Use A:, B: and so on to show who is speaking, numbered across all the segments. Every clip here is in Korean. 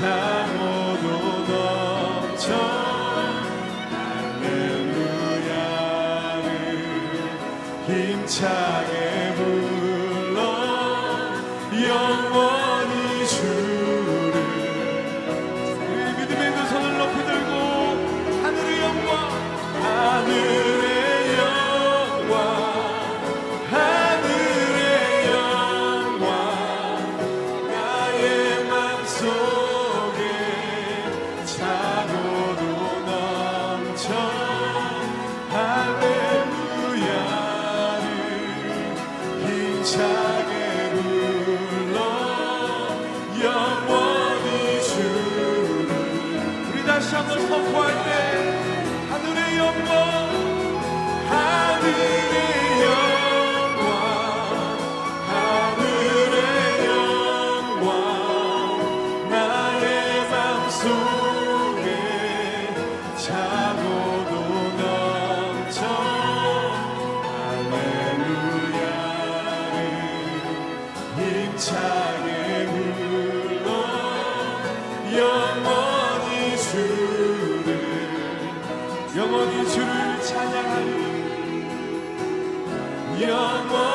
A: 참호 힘차게 불러 영원히 주를 영원히 주를 찬양하리. 영원히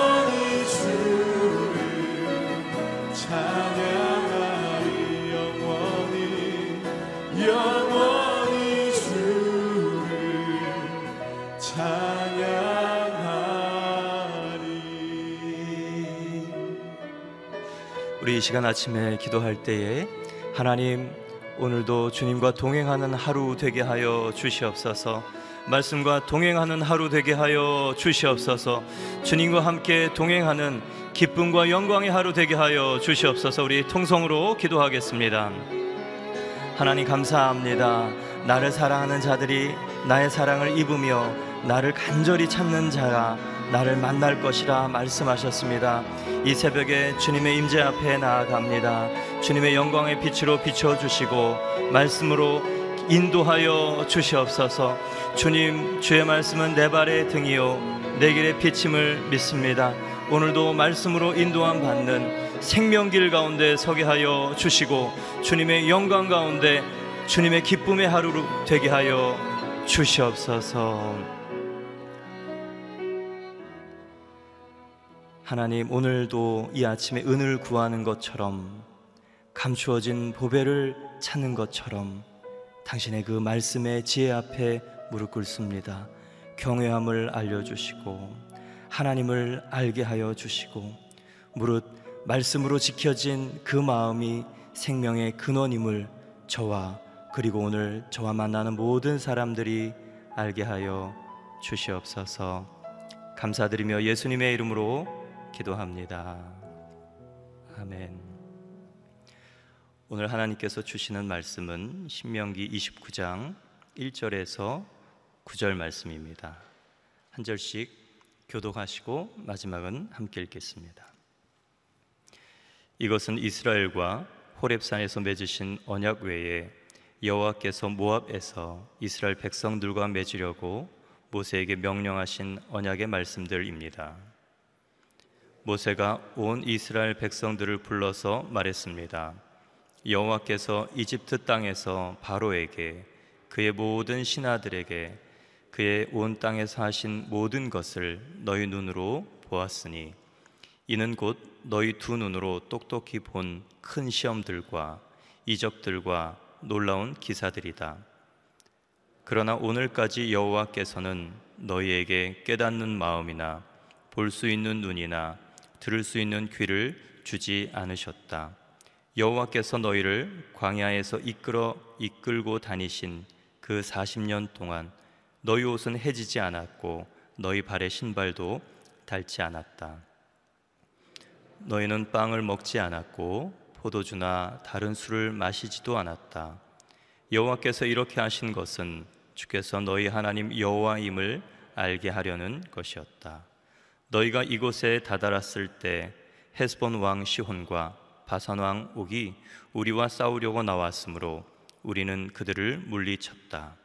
B: 이 시간 아침에 기도할 때에 하나님 오늘도 주님과 동행하는 하루 되게 하여 주시옵소서. 말씀과 동행하는 하루 되게 하여 주시옵소서. 주님과 함께 동행하는 기쁨과 영광의 하루 되게 하여 주시옵소서. 우리 통성으로 기도하겠습니다. 하나님 감사합니다. 나를 사랑하는 자들이 나의 사랑을 입으며 나를 간절히 찾는 자가 나를 만날 것이라 말씀하셨습니다. 이 새벽에 주님의 임재 앞에 나아갑니다. 주님의 영광의 빛으로 비춰 주시고 말씀으로 인도하여 주시옵소서. 주님 주의 말씀은 내 발의 등이요 내 길의 빛임을 믿습니다. 오늘도 말씀으로 인도함 받는 생명길 가운데 서게 하여 주시고 주님의 영광 가운데 주님의 기쁨의 하루로 되게 하여 주시옵소서. 하나님 오늘도 이 아침에 은을 구하는 것처럼 감추어진 보배를 찾는 것처럼 당신의 그 말씀의 지혜 앞에 무릎 꿇습니다. 경외함을 알려주시고 하나님을 알게 하여 주시고 무릇 말씀으로 지켜진 그 마음이 생명의 근원임을 저와 그리고 오늘 저와 만나는 모든 사람들이 알게 하여 주시옵소서. 감사드리며 예수님의 이름으로 기도합니다. 아멘. 오늘 하나님께서 주시는 말씀은 신명기 29장 1절에서 9절 말씀입니다. 한 절씩 교독하시고 마지막은 함께 읽겠습니다. 이것은 이스라엘과 호렙산에서 맺으신 언약 외에 여호와께서 모압에서 이스라엘 백성들과 맺으려고 모세에게 명령하신 언약의 말씀들입니다. 모세가 온 이스라엘 백성들을 불러서 말했습니다. 여호와께서 이집트 땅에서 바로에게 그의 모든 신하들에게 그의 온 땅에서 하신 모든 것을 너희 눈으로 보았으니 이는 곧 너희 두 눈으로 똑똑히 본 큰 시험들과 이적들과 놀라운 기사들이다. 그러나 오늘까지 여호와께서는 너희에게 깨닫는 마음이나 볼 수 있는 눈이나 들을 수 있는 귀를 주지 않으셨다. 여호와께서 너희를 광야에서 이끌어 이끌고 다니신 그 40년 동안 너희 옷은 해지지 않았고 너희 발의 신발도 닳지 않았다. 너희는 빵을 먹지 않았고 포도주나 다른 술을 마시지도 않았다. 여호와께서 이렇게 하신 것은 주께서 너희 하나님 여호와임을 알게 하려는 것이었다. 너희가 이곳에 다다랐을 때 헤스본 왕 시혼과 바산 왕 옥이 우리와 싸우려고 나왔으므로 우리는 그들을 물리쳤다.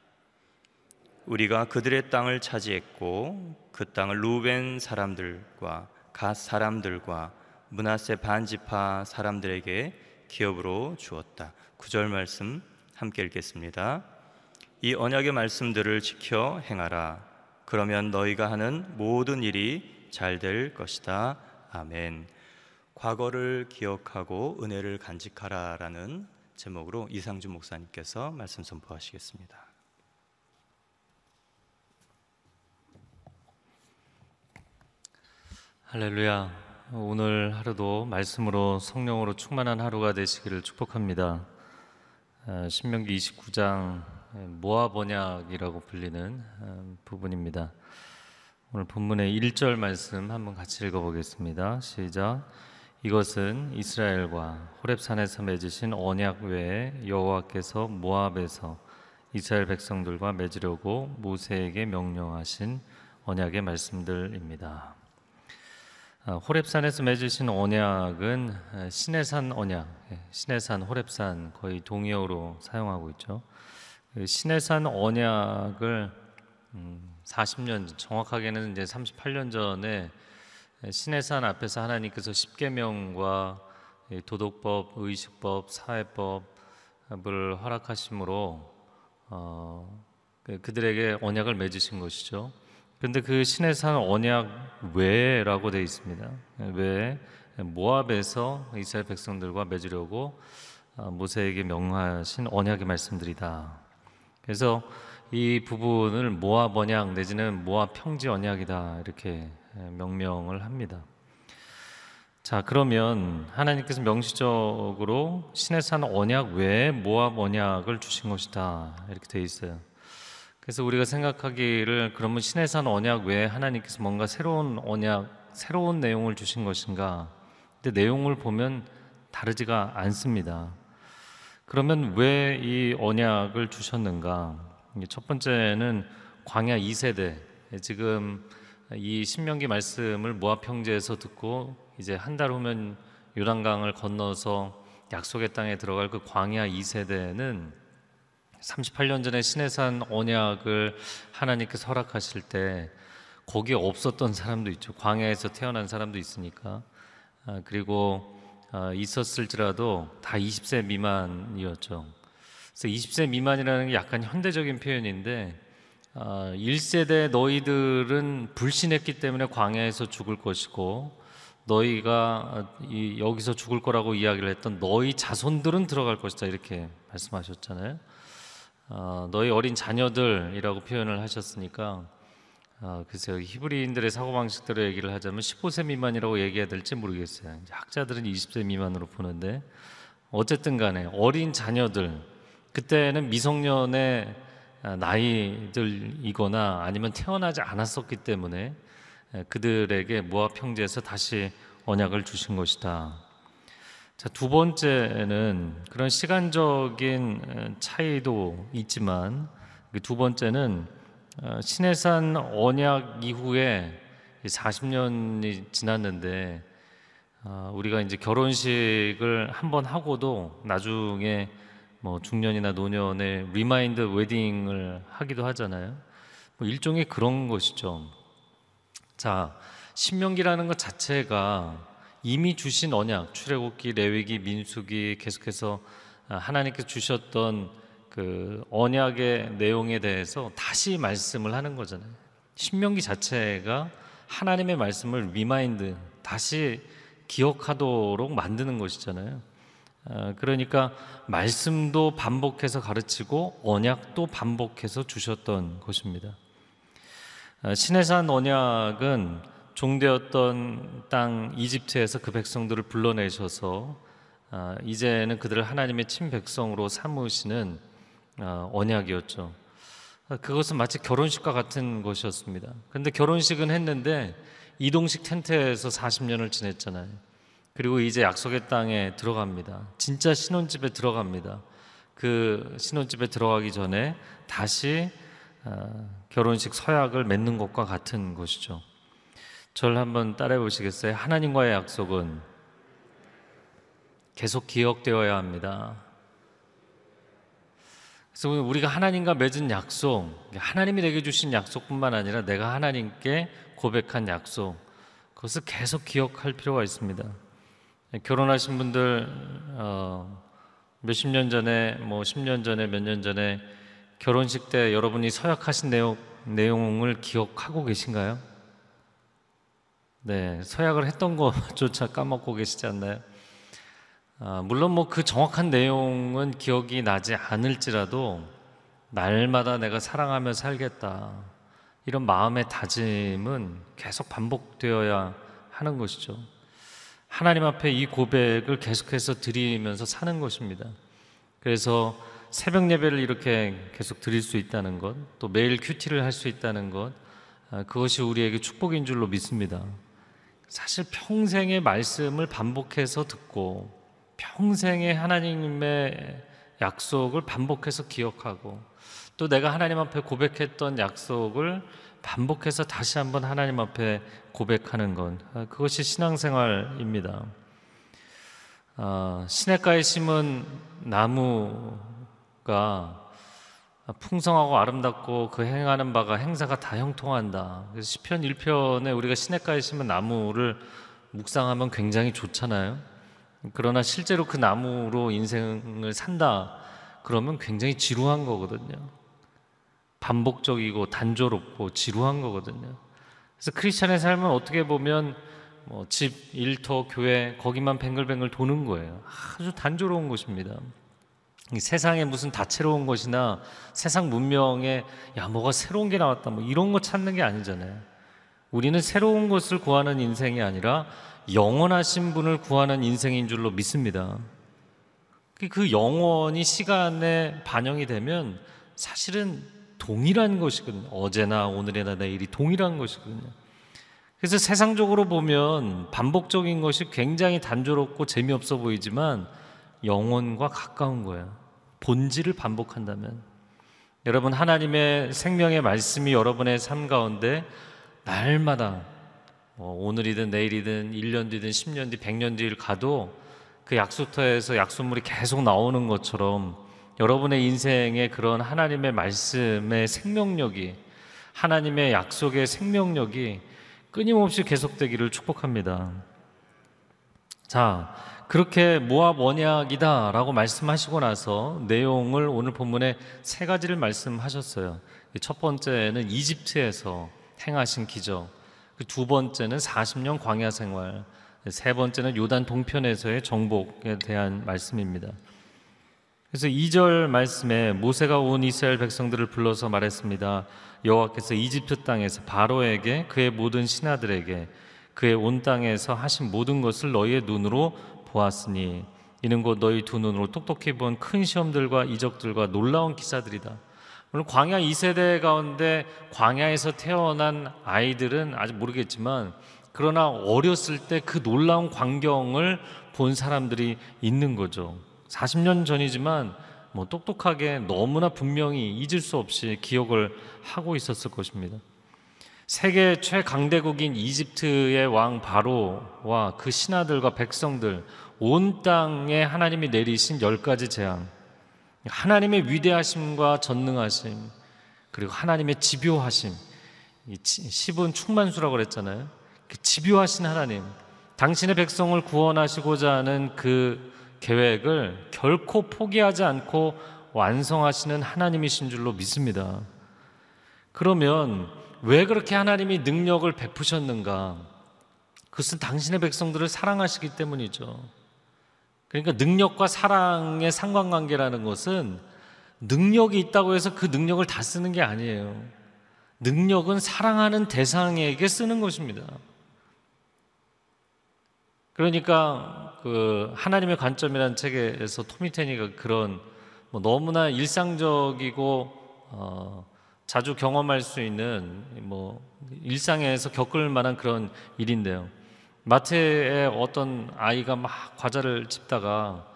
B: 우리가 그들의 땅을 차지했고 그 땅을 루벤 사람들과 갓 사람들과 문하세 반지파 사람들에게 기업으로 주었다. 구절 말씀 함께 읽겠습니다. 이 언약의 말씀들을 지켜 행하라. 그러면 너희가 하는 모든 일이 잘 될 것이다. 아멘. 과거를 기억하고 은혜를 간직하라라는 제목으로 이상주 목사님께서 말씀 선포하시겠습니다.
C: 할렐루야. 오늘 하루도 말씀으로 성령으로 충만한 하루가 되시기를 축복합니다. 아, 신명기 29장 모압 언약이라고 불리는 아, 부분입니다. 오늘 본문의 1절 말씀 한번 같이 읽어보겠습니다. 시작. 이것은 이스라엘과 호렙산에서 맺으신 언약 외에 여호와께서 모압에서 이스라엘 백성들과 맺으려고 모세에게 명령하신 언약의 말씀들입니다. 아, 호렙산에서 맺으신 언약은 아, 신해산 언약, 예, 신해산 호렙산 거의 동의어로 사용하고 있죠. 그 신해산 언약을 40년 음, 정확하게는 이제 38년 전에 신해산 앞에서 하나님께서 십계명과 도덕법, 의식법, 사회법을 허락하심으로 어, 그, 그들에게 언약을 맺으신 것이죠. 그런데 그 신의 산 언약 외라고 되어 있습니다. 외 모압에서 이스라엘 백성들과 맺으려고 어, 모세에게 명하신 언약의 말씀들이다. 그래서 이 부분을 모압 언약 내지는 모압 평지 언약이다 이렇게 명명을 합니다. 자 그러면 하나님께서 명시적으로 신의 산 언약 외에 모압 언약을 주신 것이다 이렇게 되어 있어요. 그래서 우리가 생각하기를 그러면 신해산 언약 외에 하나님께서 뭔가 새로운 언약, 새로운 내용을 주신 것인가? 근데 내용을 보면 다르지가 않습니다. 그러면 왜 이 언약을 주셨는가? 첫 번째는 광야 2세대. 지금 이 신명기 말씀을 모압 형제에서 듣고 이제 한 달 후면 요단강을 건너서 약속의 땅에 들어갈 그 광야 2세대는 38년 전에 신해산 언약을 하나님께서 허락하실 때 거기에 없었던 사람도 있죠. 광야에서 태어난 사람도 있으니까. 아, 그리고 아, 있었을지라도 다 20세 미만이었죠. 그래서 20세 미만이라는 게 약간 현대적인 표현인데 아, 1세대 너희들은 불신했기 때문에 광야에서 죽을 것이고 너희가 이, 여기서 죽을 거라고 이야기를 했던 너희 자손들은 들어갈 것이다 이렇게 말씀하셨잖아요. 어, 너희 어린 자녀들이라고 표현을 하셨으니까 어, 글쎄요 히브리인들의 사고 방식대로 얘기를 하자면 15세 미만이라고 얘기해야 될지 모르겠어요. 학자들은 20세 미만으로 보는데 어쨌든 간에 어린 자녀들 그때는 미성년의 나이들이거나 아니면 태어나지 않았었기 때문에 그들에게 모압 형제에서 다시 언약을 주신 것이다. 자, 두 번째는 그런 시간적인 차이도 있지만 그두 번째는 어, 신해산 언약 이후에 40년이 지났는데 어, 우리가 이제 결혼식을 한 번 하고도 나중에 뭐 중년이나 노년에 remind wedding을 하기도 하잖아요. 뭐 일종의 그런 것이죠. 자, 신명기라는 것 자체가 이미 주신 언약, 출애굽기, 레위기, 민수기 계속해서 아, 하나님께 주셨던 그 언약의 내용에 대해서 다시 말씀을 하는 거잖아요. 신명기 자체가 하나님의 말씀을 remind 다시 기억하도록 만드는 것이잖아요. 아, 그러니까 말씀도 반복해서 가르치고 언약도 반복해서 주셨던 것입니다. 아, 시내산 언약은 종되었던 땅 이집트에서 그 백성들을 불러내셔서 아, 이제는 그들을 하나님의 친백성으로 삼으시는 아, 언약이었죠. 아, 그것은 마치 결혼식과 같은 것이었습니다. 그런데 결혼식은 했는데 이동식 텐트에서 40년을 지냈잖아요. 그리고 이제 약속의 땅에 들어갑니다. 진짜 신혼집에 들어갑니다. 그 신혼집에 들어가기 전에 다시 아, 결혼식 서약을 맺는 것과 같은 것이죠. 저를 한번 따라해 보시겠어요? 하나님과의 약속은 계속 기억되어야 합니다. 그래서 우리가 하나님과 맺은 약속, 하나님이 내게 주신 약속뿐만 아니라 내가 하나님께 고백한 약속, 그것을 계속 기억할 필요가 있습니다. 결혼하신 분들 어, 몇십 년 전에, 뭐 10년 전에, 몇 년 전에 결혼식 때 여러분이 서약하신 내용, 내용을 기억하고 계신가요? 네, 서약을 했던 것조차 까먹고 계시지 않나요? 아, 물론 뭐 그 정확한 내용은 기억이 나지 않을지라도 날마다 내가 사랑하며 살겠다 이런 마음의 다짐은 계속 반복되어야 하는 것이죠. 하나님 앞에 이 고백을 계속해서 드리면서 사는 것입니다. 그래서 새벽 예배를 이렇게 계속 드릴 수 있다는 것, 또 매일 큐티를 할 수 있다는 것, 아, 그것이 우리에게 축복인 줄로 믿습니다. 사실 평생의 말씀을 반복해서 듣고 평생의 하나님의 약속을 반복해서 기억하고 또 내가 하나님 앞에 고백했던 약속을 반복해서 다시 한번 하나님 앞에 고백하는 것 아, 그것이 신앙생활입니다. 아, 시냇가에 심은 나무가 풍성하고 아름답고 그 행하는 바가 행사가 다 형통한다. 그래서 시편 1편에 우리가 시냇가에 심은 나무를 묵상하면 굉장히 좋잖아요. 그러나 실제로 그 나무로 인생을 산다 그러면 굉장히 지루한 거거든요. 반복적이고 단조롭고 지루한 거거든요. 그래서 크리스천의 삶은 어떻게 보면 뭐 집, 일터, 교회 거기만 뱅글뱅글 도는 거예요. 아주 단조로운 것입니다. 세상에 무슨 다채로운 것이나 세상 문명에 야 뭐가 새로운 게 나왔다 뭐 이런 거 찾는 게 아니잖아요. 우리는 새로운 것을 구하는 인생이 아니라 영원하신 분을 구하는 인생인 줄로 믿습니다. 그 영원이 시간에 반영이 되면 사실은 동일한 것이거든요. 어제나 오늘이나 내일이 동일한 것이거든요. 그래서 세상적으로 보면 반복적인 것이 굉장히 단조롭고 재미없어 보이지만 영혼과 가까운 거예요. 본질을 반복한다면 여러분 하나님의 생명의 말씀이 여러분의 삶 가운데 날마다 뭐 오늘이든 내일이든 1년 뒤든 10년 뒤 100년 뒤를 가도 그 약수터에서 약수물이 계속 나오는 것처럼 여러분의 인생에 그런 하나님의 말씀의 생명력이 하나님의 약속의 생명력이 끊임없이 계속되기를 축복합니다. 자, 그렇게 모압 언약이다라고 말씀하시고 나서 내용을 오늘 본문에 세 가지를 말씀하셨어요. 첫 번째는 이집트에서 행하신 기적, 그두 번째는 40년 광야 생활, 세 번째는 요단 동편에서의 정복에 대한 말씀입니다. 그래서 2절 말씀에 모세가 온 이스라엘 백성들을 불러서 말했습니다. 여호와께서 이집트 땅에서 바로에게 그의 모든 신하들에게 그의 온 땅에서 하신 모든 것을 너희의 눈으로 보았으니 이는 곧 너희 두 눈으로 똑똑히 본 큰 시험들과 이적들과 놀라운 기사들이다. 물론 광야 2세대 가운데 광야에서 태어난 아이들은 아직 모르겠지만 그러나 어렸을 때 그 놀라운 광경을 본 사람들이 있는 거죠. 40년 전이지만 뭐 똑똑하게 너무나 분명히 잊을 수 없이 기억을 하고 있었을 것입니다. 세계 최강대국인 이집트의 왕 바로와 그 신하들과 백성들 온 땅에 하나님이 내리신 열 가지 재앙 하나님의 위대하심과 전능하심 그리고 하나님의 집요하심 이 10은 충만수라고 그랬잖아요 그 집요하신 하나님 당신의 백성을 구원하시고자 하는 그 계획을 결코 포기하지 않고 완성하시는 하나님이신 줄로 믿습니다. 그러면 왜 그렇게 하나님이 능력을 베푸셨는가? 그것은 당신의 백성들을 사랑하시기 때문이죠. 그러니까 능력과 사랑의 상관관계라는 것은 능력이 있다고 해서 그 능력을 다 쓰는 게 아니에요. 능력은 사랑하는 대상에게 쓰는 것입니다. 그러니까 그 하나님의 관점이라는 책에서 토미테니가 그런 뭐 너무나 일상적이고 어 자주 경험할 수 있는 뭐 일상에서 겪을 만한 그런 일인데요. 마트에 어떤 아이가 막 과자를 집다가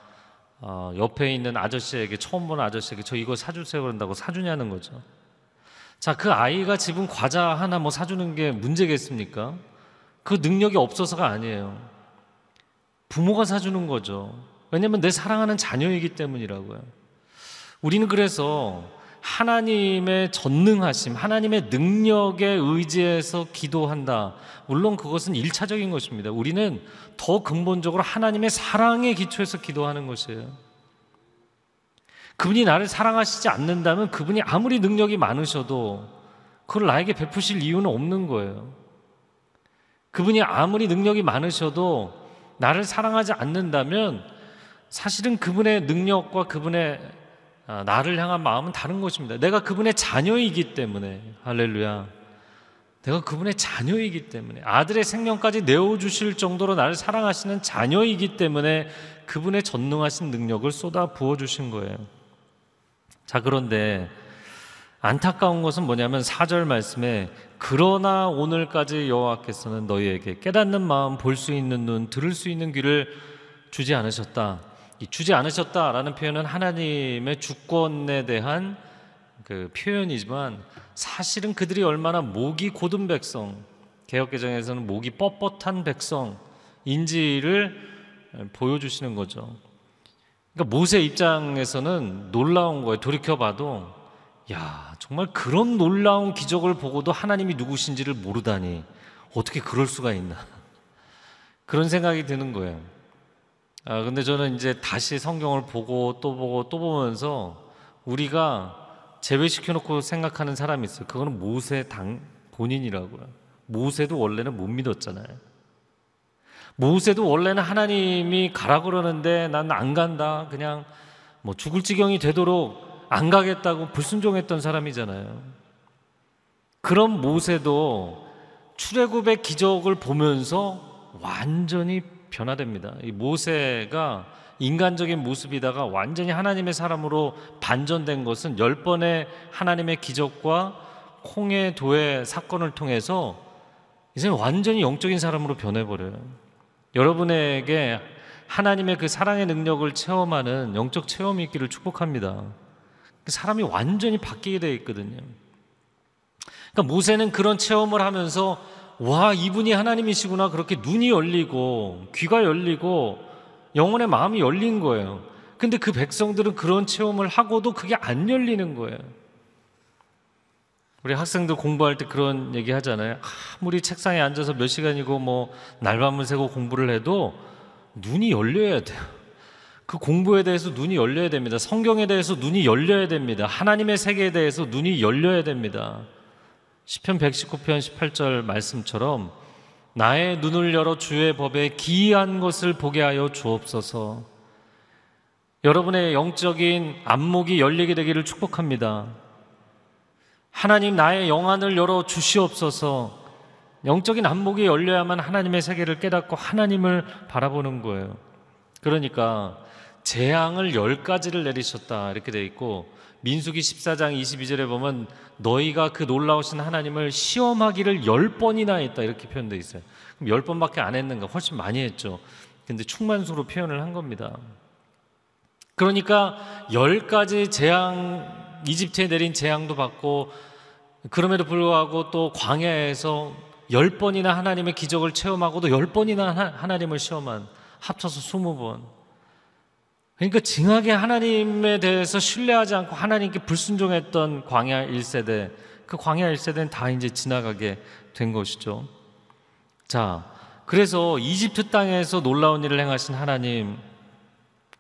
C: 어 옆에 있는 아저씨에게 처음 보는 아저씨에게 저 이거 사주세요 그런다고 사주냐는 거죠. 자, 그 아이가 집은 과자 하나 뭐 사주는 게 문제겠습니까? 그 능력이 없어서가 아니에요. 부모가 사주는 거죠. 왜냐하면 내 사랑하는 자녀이기 때문이라고요. 우리는 그래서 하나님의 전능하심, 하나님의 능력에 의지해서 기도한다. 물론 그것은 일차적인 것입니다. 우리는 더 근본적으로 하나님의 사랑에 기초해서 기도하는 것이에요. 그분이 나를 사랑하시지 않는다면 그분이 아무리 능력이 많으셔도 그걸 나에게 베푸실 이유는 없는 거예요. 그분이 아무리 능력이 많으셔도 나를 사랑하지 않는다면 사실은 그분의 능력과 그분의 아, 나를 향한 마음은 다른 것입니다. 내가 그분의 자녀이기 때문에 할렐루야. 내가 그분의 자녀이기 때문에 아들의 생명까지 내어 주실 정도로 나를 사랑하시는 자녀이기 때문에 그분의 전능하신 능력을 쏟아 부어 주신 거예요. 자, 그런데 안타까운 것은 뭐냐면 4절 말씀에 그러나 오늘까지 여호와께서는 너희에게 깨닫는 마음, 볼 수 있는 눈, 들을 수 있는 귀를 주지 않으셨다. 이 주지 않으셨다라는 표현은 하나님의 주권에 대한 그 표현이지만 사실은 그들이 얼마나 목이 고든 백성, 개혁개정에서는 목이 뻣뻣한 백성인지를 보여주시는 거죠. 그러니까 모세 입장에서는 놀라운 거예요. 돌이켜봐도 야 정말 그런 놀라운 기적을 보고도 하나님이 누구신지를 모르다니 어떻게 그럴 수가 있나 그런 생각이 드는 거예요. 아 근데 저는 이제 다시 성경을 보고 또 보고 또 보면서 우리가 제외시켜 놓고 생각하는 사람이 있어요. 그거는 모세 당 본인이라고요. 모세도 원래는 못 믿었잖아요. 모세도 원래는 하나님이 가라 그러는데 난 안 간다. 그냥 뭐 죽을 지경이 되도록 안 가겠다고 불순종했던 사람이잖아요. 그런 모세도 출애굽의 기적을 보면서 완전히 변화됩니다. 이 모세가 인간적인 모습이다가 완전히 하나님의 사람으로 반전된 것은 열 번의 하나님의 기적과 콩의 도의 사건을 통해서 이제 완전히 영적인 사람으로 변해버려요. 여러분에게 하나님의 그 사랑의 능력을 체험하는 영적 체험이 있기를 축복합니다. 그 사람이 완전히 바뀌게 되어 있거든요. 그러니까 모세는 그런 체험을 하면서 와 이분이 하나님이시구나 그렇게 눈이 열리고 귀가 열리고 영혼의 마음이 열린 거예요. 근데 그 백성들은 그런 체험을 하고도 그게 안 열리는 거예요. 우리 학생들 공부할 때 그런 얘기 하잖아요. 아무리 책상에 앉아서 몇 시간이고 뭐 날밤을 새고 공부를 해도 눈이 열려야 돼요. 그 공부에 대해서 눈이 열려야 됩니다. 성경에 대해서 눈이 열려야 됩니다. 하나님의 세계에 대해서 눈이 열려야 됩니다. 시편 119편 18절 말씀처럼 나의 눈을 열어 주의 법에 기이한 것을 보게 하여 주옵소서. 여러분의 영적인 안목이 열리게 되기를 축복합니다. 하나님 나의 영안을 열어 주시옵소서. 영적인 안목이 열려야만 하나님의 세계를 깨닫고 하나님을 바라보는 거예요. 그러니까 재앙을 열 가지를 내리셨다 이렇게 돼 있고 민수기 14장 22절에 보면 너희가 그 놀라우신 하나님을 시험하기를 열 번이나 했다 이렇게 표현돼 있어요. 그럼 열 번밖에 안 했는가? 훨씬 많이 했죠. 근데 충만수로 표현을 한 겁니다. 그러니까 열 가지 재앙 이집트에 내린 재앙도 받고 그럼에도 불구하고 또 광야에서 열 번이나 하나님의 기적을 체험하고도 열 번이나 하나님을 시험한 합쳐서 스무 번. 그러니까 징하게 하나님에 대해서 신뢰하지 않고 하나님께 불순종했던 광야 1세대, 그 광야 1세대는 다 이제 지나가게 된 것이죠. 자, 그래서 이집트 땅에서 놀라운 일을 행하신 하나님,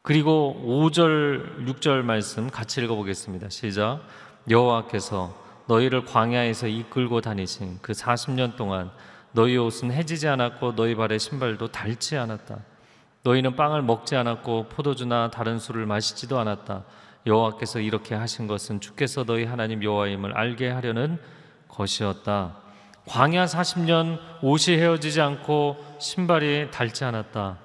C: 그리고 5절, 6절 말씀 같이 읽어보겠습니다. 시작. 여호와께서 너희를 광야에서 이끌고 다니신 그 40년 동안 너희 옷은 해지지 않았고 너희 발의 신발도 닳지 않았다. 너희는 빵을 먹지 않았고 포도주나 다른 술을 마시지도 않았다. 여호와께서 이렇게 하신 것은 주께서 너희 하나님 여호와임을 알게 하려는 것이었다. 광야 40년 옷이 헤어지지 않고 신발이 닳지 않았다.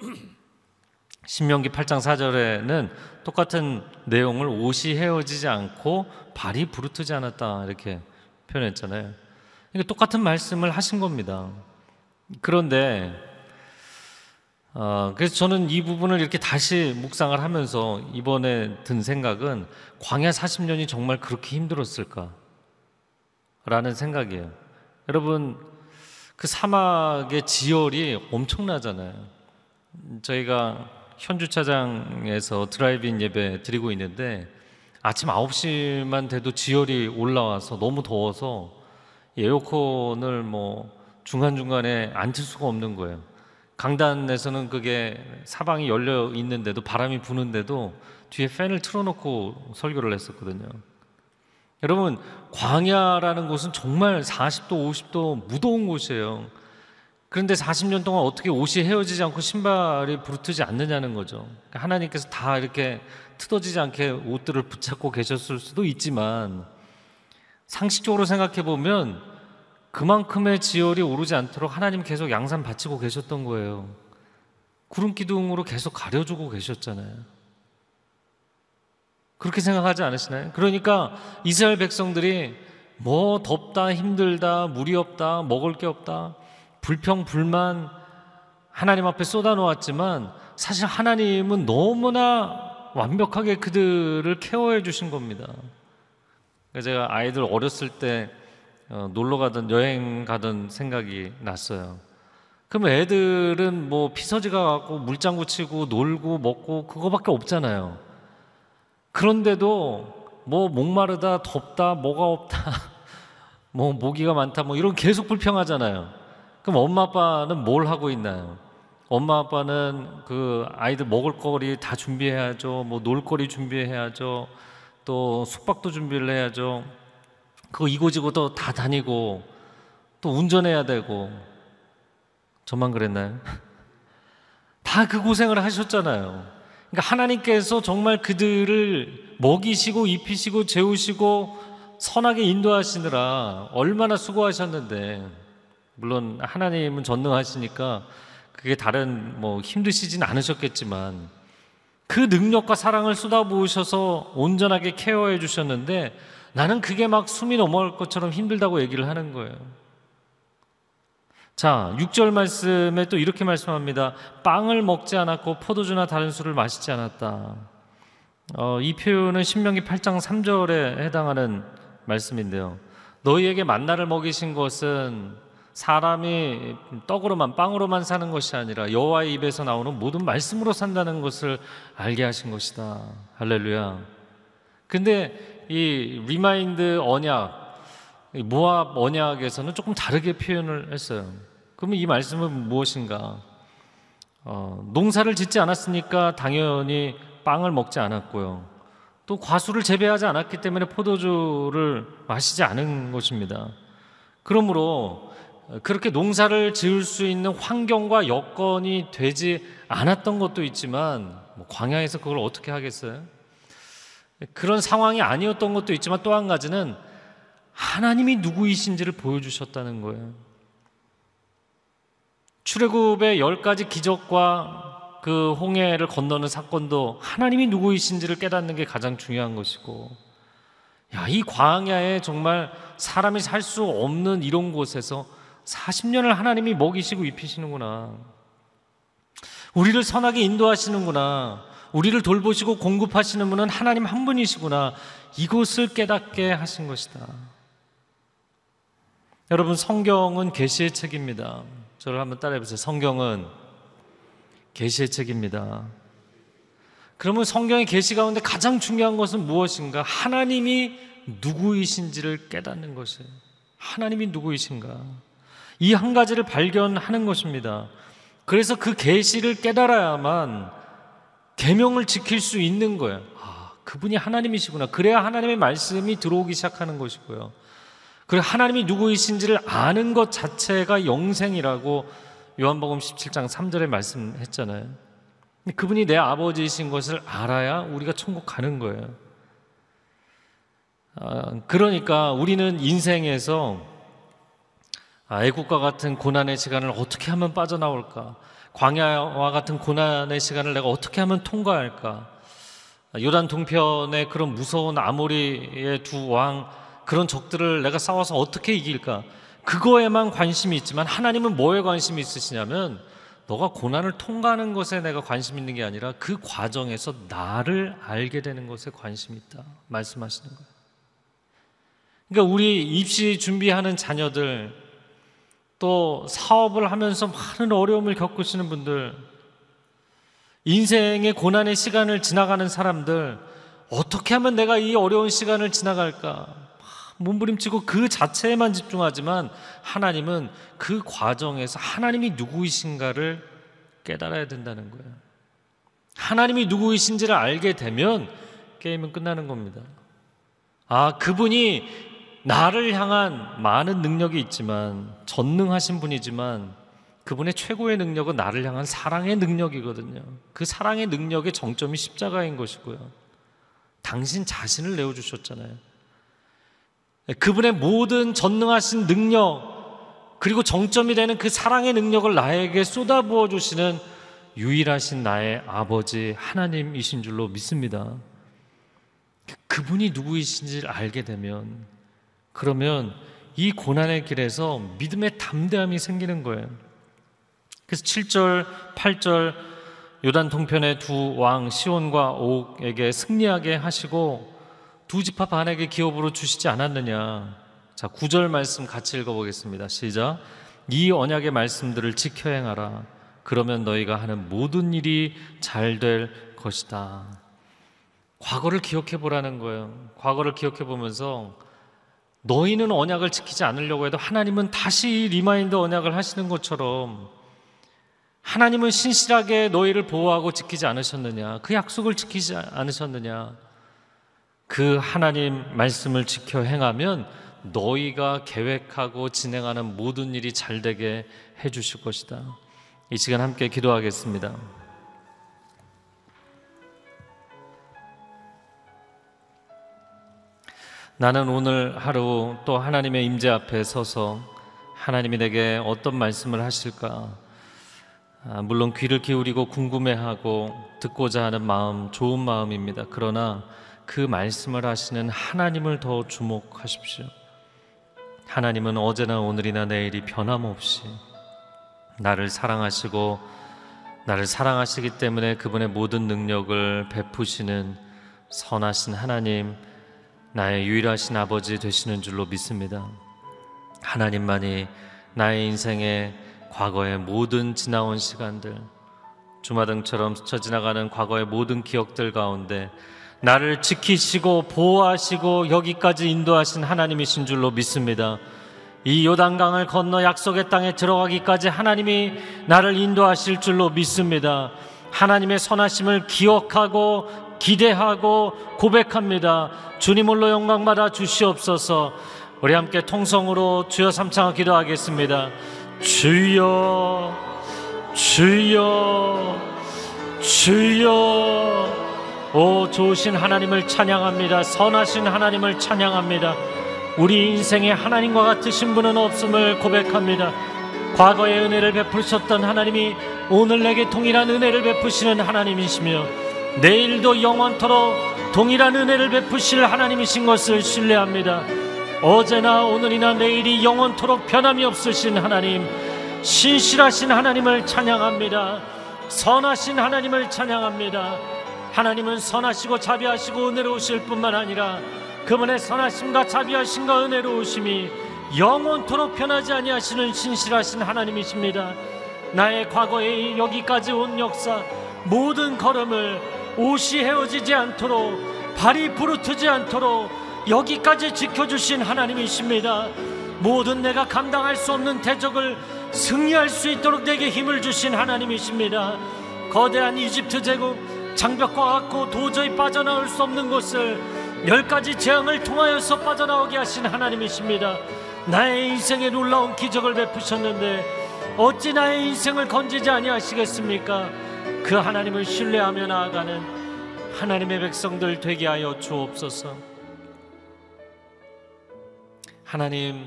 C: 신명기 8장 4절에는 똑같은 내용을 옷이 헤어지지 않고 발이 부르트지 않았다 이렇게 표현했잖아요. 그러니까 똑같은 말씀을 하신 겁니다. 그런데 어, 그래서 저는 이 부분을 이렇게 다시 묵상을 하면서 이번에 든 생각은 광야 40년이 정말 그렇게 힘들었을까? 라는 생각이에요. 여러분, 그 사막의 지열이 엄청나잖아요. 저희가 현 주차장에서 드라이브인 예배 드리고 있는데 아침 9시만 돼도 지열이 올라와서 너무 더워서 에어컨을 뭐 중간중간에 안 틀 수가 없는 거예요. 강단에서는 그게 사방이 열려 있는데도 바람이 부는데도 뒤에 팬을 틀어놓고 설교를 했었거든요. 여러분, 광야라는 곳은 정말 40도, 50도 무더운 곳이에요. 그런데 40년 동안 어떻게 옷이 헤어지지 않고 신발이 부르트지 않느냐는 거죠. 그러니까 하나님께서 다 이렇게 틀어지지 않게 옷들을 붙잡고 계셨을 수도 있지만 상식적으로 생각해 보면 그만큼의 지열이 오르지 않도록 하나님 계속 양산 바치고 계셨던 거예요. 구름 기둥으로 계속 가려주고 계셨잖아요. 그렇게 생각하지 않으시나요? 그러니까 이스라엘 백성들이 뭐 덥다, 힘들다, 물이 없다, 먹을 게 없다, 불평, 불만 하나님 앞에 쏟아놓았지만 사실 하나님은 너무나 완벽하게 그들을 케어해 주신 겁니다. 제가 아이들 어렸을 때 어, 놀러 가든 여행 가든 생각이 났어요. 그럼 애들은 뭐 피서지가 갖고 물장구 치고 놀고 먹고 그거밖에 없잖아요. 그런데도 뭐 목마르다 덥다 뭐가 없다 뭐 모기가 많다 뭐 이런 계속 불평하잖아요. 그럼 엄마 아빠는 뭘 하고 있나요? 엄마 아빠는 그 아이들 먹을 거리 다 준비해야죠. 뭐 놀거리 준비해야죠. 또 숙박도 준비를 해야죠. 그거 이고지고 또다 다니고 또 운전해야 되고 저만 그랬나요? 다 그 고생을 하셨잖아요. 그러니까 하나님께서 정말 그들을 먹이시고 입히시고 재우시고 선하게 인도하시느라 얼마나 수고하셨는데 물론 하나님은 전능하시니까 그게 다른 뭐 힘드시진 않으셨겠지만 그 능력과 사랑을 쏟아부으셔서 온전하게 케어해 주셨는데 나는 그게 막 숨이 넘어갈 것처럼 힘들다고 얘기를 하는 거예요. 자, 6절 말씀에 또 이렇게 말씀합니다. 빵을 먹지 않았고 포도주나 다른 술을 마시지 않았다. 어, 이 표현은 신명기 8장 3절에 해당하는 말씀인데요. 너희에게 만나를 먹이신 것은 사람이 떡으로만 빵으로만 사는 것이 아니라 여호와의 입에서 나오는 모든 말씀으로 산다는 것을 알게 하신 것이다. 할렐루야. 근데 이 remind 언약, 모압 언약에서는 조금 다르게 표현을 했어요. 그러면 이 말씀은 무엇인가? 어, 농사를 짓지 않았으니까 당연히 빵을 먹지 않았고요. 또 과수를 재배하지 않았기 때문에 포도주를 마시지 않은 것입니다. 그러므로 그렇게 농사를 지을 수 있는 환경과 여건이 되지 않았던 것도 있지만 뭐 광야에서 그걸 어떻게 하겠어요? 그런 상황이 아니었던 것도 있지만 또 한 가지는 하나님이 누구이신지를 보여주셨다는 거예요. 출애굽의 열 가지 기적과 그 홍해를 건너는 사건도 하나님이 누구이신지를 깨닫는 게 가장 중요한 것이고, 야, 이 광야에 정말 사람이 살 수 없는 이런 곳에서 40년을 하나님이 먹이시고 입히시는구나. 우리를 선하게 인도하시는구나. 우리를 돌보시고 공급하시는 분은 하나님 한 분이시구나. 이곳을 깨닫게 하신 것이다. 여러분 성경은 계시의 책입니다. 저를 한번 따라해 보세요. 성경은 계시의 책입니다. 그러면 성경의 계시 가운데 가장 중요한 것은 무엇인가? 하나님이 누구이신지를 깨닫는 것이에요. 하나님이 누구이신가? 이 한 가지를 발견하는 것입니다. 그래서 그 계시를 깨달아야만 계명을 지킬 수 있는 거예요. 아, 그분이 하나님이시구나. 그래야 하나님의 말씀이 들어오기 시작하는 것이고요. 그리고 하나님이 누구이신지를 아는 것 자체가 영생이라고 요한복음 17장 3절에 말씀했잖아요. 그분이 내 아버지이신 것을 알아야 우리가 천국 가는 거예요. 아, 그러니까 우리는 인생에서 아, 애국과 같은 고난의 시간을 어떻게 하면 빠져나올까? 광야와 같은 고난의 시간을 내가 어떻게 하면 통과할까? 요단 동편의 그런 무서운 아모리의 두 왕 그런 적들을 내가 싸워서 어떻게 이길까? 그거에만 관심이 있지만 하나님은 뭐에 관심이 있으시냐면 너가 고난을 통과하는 것에 내가 관심 있는 게 아니라 그 과정에서 나를 알게 되는 것에 관심이 있다. 말씀하시는 거예요. 그러니까 우리 입시 준비하는 자녀들 또 사업을 하면서 많은 어려움을 겪으시는 분들 인생의 고난의 시간을 지나가는 사람들 어떻게 하면 내가 이 어려운 시간을 지나갈까? 몸부림치고 그 자체에만 집중하지만 하나님은 그 과정에서 하나님이 누구이신가를 깨달아야 된다는 거예요. 하나님이 누구이신지를 알게 되면 게임은 끝나는 겁니다. 아, 그분이 나를 향한 많은 능력이 있지만 전능하신 분이지만 그분의 최고의 능력은 나를 향한 사랑의 능력이거든요. 그 사랑의 능력의 정점이 십자가인 것이고요. 당신 자신을 내어 주셨잖아요. 그분의 모든 전능하신 능력 그리고 정점이 되는 그 사랑의 능력을 나에게 쏟아부어 주시는 유일하신 나의 아버지 하나님이신 줄로 믿습니다. 그분이 누구이신지를 알게 되면 그러면 이 고난의 길에서 믿음의 담대함이 생기는 거예요. 그래서 7절, 8절 요단 동편의 두 왕 시온과 옥에게 승리하게 하시고 두 지파 반에게 기업으로 주시지 않았느냐. 자, 구절 말씀 같이 읽어 보겠습니다. 시작. 이 언약의 말씀들을 지켜 행하라. 그러면 너희가 하는 모든 일이 잘 될 것이다. 과거를 기억해 보라는 거예요. 과거를 기억해 보면서 너희는 언약을 지키지 않으려고 해도 하나님은 다시 remind 언약을 하시는 것처럼 하나님은 신실하게 너희를 보호하고 지키지 않으셨느냐? 그 약속을 지키지 않으셨느냐? 그 하나님 말씀을 지켜 행하면 너희가 계획하고 진행하는 모든 일이 잘 되게 해 주실 것이다. 이 시간 함께 기도하겠습니다. 나는 오늘 하루 또 하나님의 임재 앞에 서서 하나님이 내게 어떤 말씀을 하실까? 아, 물론 귀를 기울이고 궁금해하고 듣고자 하는 마음 좋은 마음입니다. 그러나 그 말씀을 하시는 하나님을 더 주목하십시오. 하나님은 어제나 오늘이나 내일이 변함없이 나를 사랑하시고 나를 사랑하시기 때문에 그분의 모든 능력을 베푸시는 선하신 하나님, 나의 유일하신 아버지 되시는 줄로 믿습니다. 하나님만이 나의 인생의 과거의 모든 지나온 시간들, 주마등처럼 스쳐 지나가는 과거의 모든 기억들 가운데 나를 지키시고 보호하시고 여기까지 인도하신 하나님이신 줄로 믿습니다. 이 요단강을 건너 약속의 땅에 들어가기까지 하나님이 나를 인도하실 줄로 믿습니다. 하나님의 선하심을 기억하고 기대하고 고백합니다. 주님 홀로 영광 받아 주시옵소서. 우리 함께 통성으로 주여 삼창을 기도하겠습니다. 주여, 주여, 주여. 오 좋으신 하나님을 찬양합니다. 선하신 하나님을 찬양합니다. 우리 인생에 하나님과 같으신 분은 없음을 고백합니다. 과거의 은혜를 베푸셨던 하나님이 오늘 내게 동일한 은혜를 베푸시는 하나님이시며 내일도 영원토록 동일한 은혜를 베푸실 하나님이신 것을 신뢰합니다. 어제나 오늘이나 내일이 영원토록 변함이 없으신 하나님, 신실하신 하나님을 찬양합니다. 선하신 하나님을 찬양합니다. 하나님은 선하시고 자비하시고 은혜로우실 뿐만 아니라 그분의 선하심과 자비하심과 은혜로우심이 영원토록 변하지 아니하시는 신실하신 하나님이십니다. 나의 과거에 여기까지 온 역사 모든 걸음을 옷이 헤어지지 않도록 발이 부르트지 않도록 여기까지 지켜주신 하나님이십니다. 모든 내가 감당할 수 없는 대적을 승리할 수 있도록 내게 힘을 주신 하나님이십니다. 거대한 이집트 제국 장벽과 같고 도저히 빠져나올 수 없는 곳을 열 가지 재앙을 통하여서 빠져나오게 하신 하나님이십니다. 나의 인생에 놀라운 기적을 베푸셨는데 어찌 나의 인생을 건지지 아니하시겠습니까? 그 하나님을 신뢰하며 나아가는 하나님의 백성들 되게 하여 주옵소서. 하나님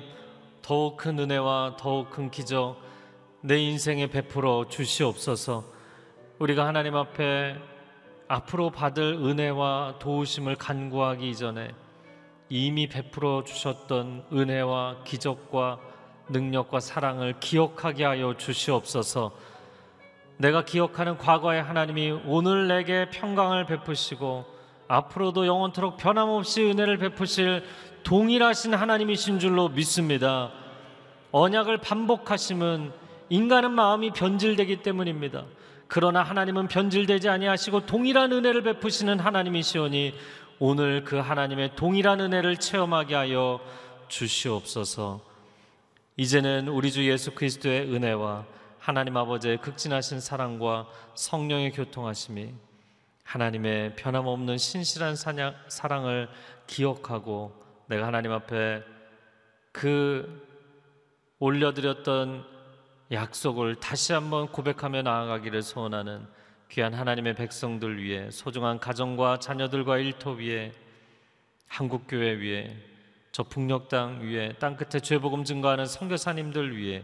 C: 더욱 큰 은혜와 더욱 큰 기적 내 인생에 베풀어 주시옵소서. 우리가 하나님 앞에 앞으로 받을 은혜와 도우심을 간구하기 이전에 이미 베풀어 주셨던 은혜와 기적과 능력과 사랑을 기억하게 하여 주시옵소서. 내가 기억하는 과거의 하나님이 오늘 내게 평강을 베푸시고 앞으로도 영원토록 변함없이 은혜를 베푸실 동일하신 하나님이신 줄로 믿습니다. 언약을 반복하심은 인간은 마음이 변질되기 때문입니다. 그러나 하나님은 변질되지 아니하시고 동일한 은혜를 베푸시는 하나님이시오니 오늘 그 하나님의 동일한 은혜를 체험하게 하여 주시옵소서. 이제는 우리 주 예수 그리스도의 은혜와 하나님 아버지의 극진하신 사랑과 성령의 교통하심이 하나님의 변함없는 신실한 사냥, 사랑을 기억하고 내가 하나님 앞에 그 올려드렸던 약속을 다시 한번 고백하며 나아가기를 소원하는 귀한 하나님의 백성들 위해 소중한 가정과 자녀들과 일터 위에 한국교회 위에 저 북녘 땅 위에 땅끝에 죄복음 증거하는 선교사님들 위해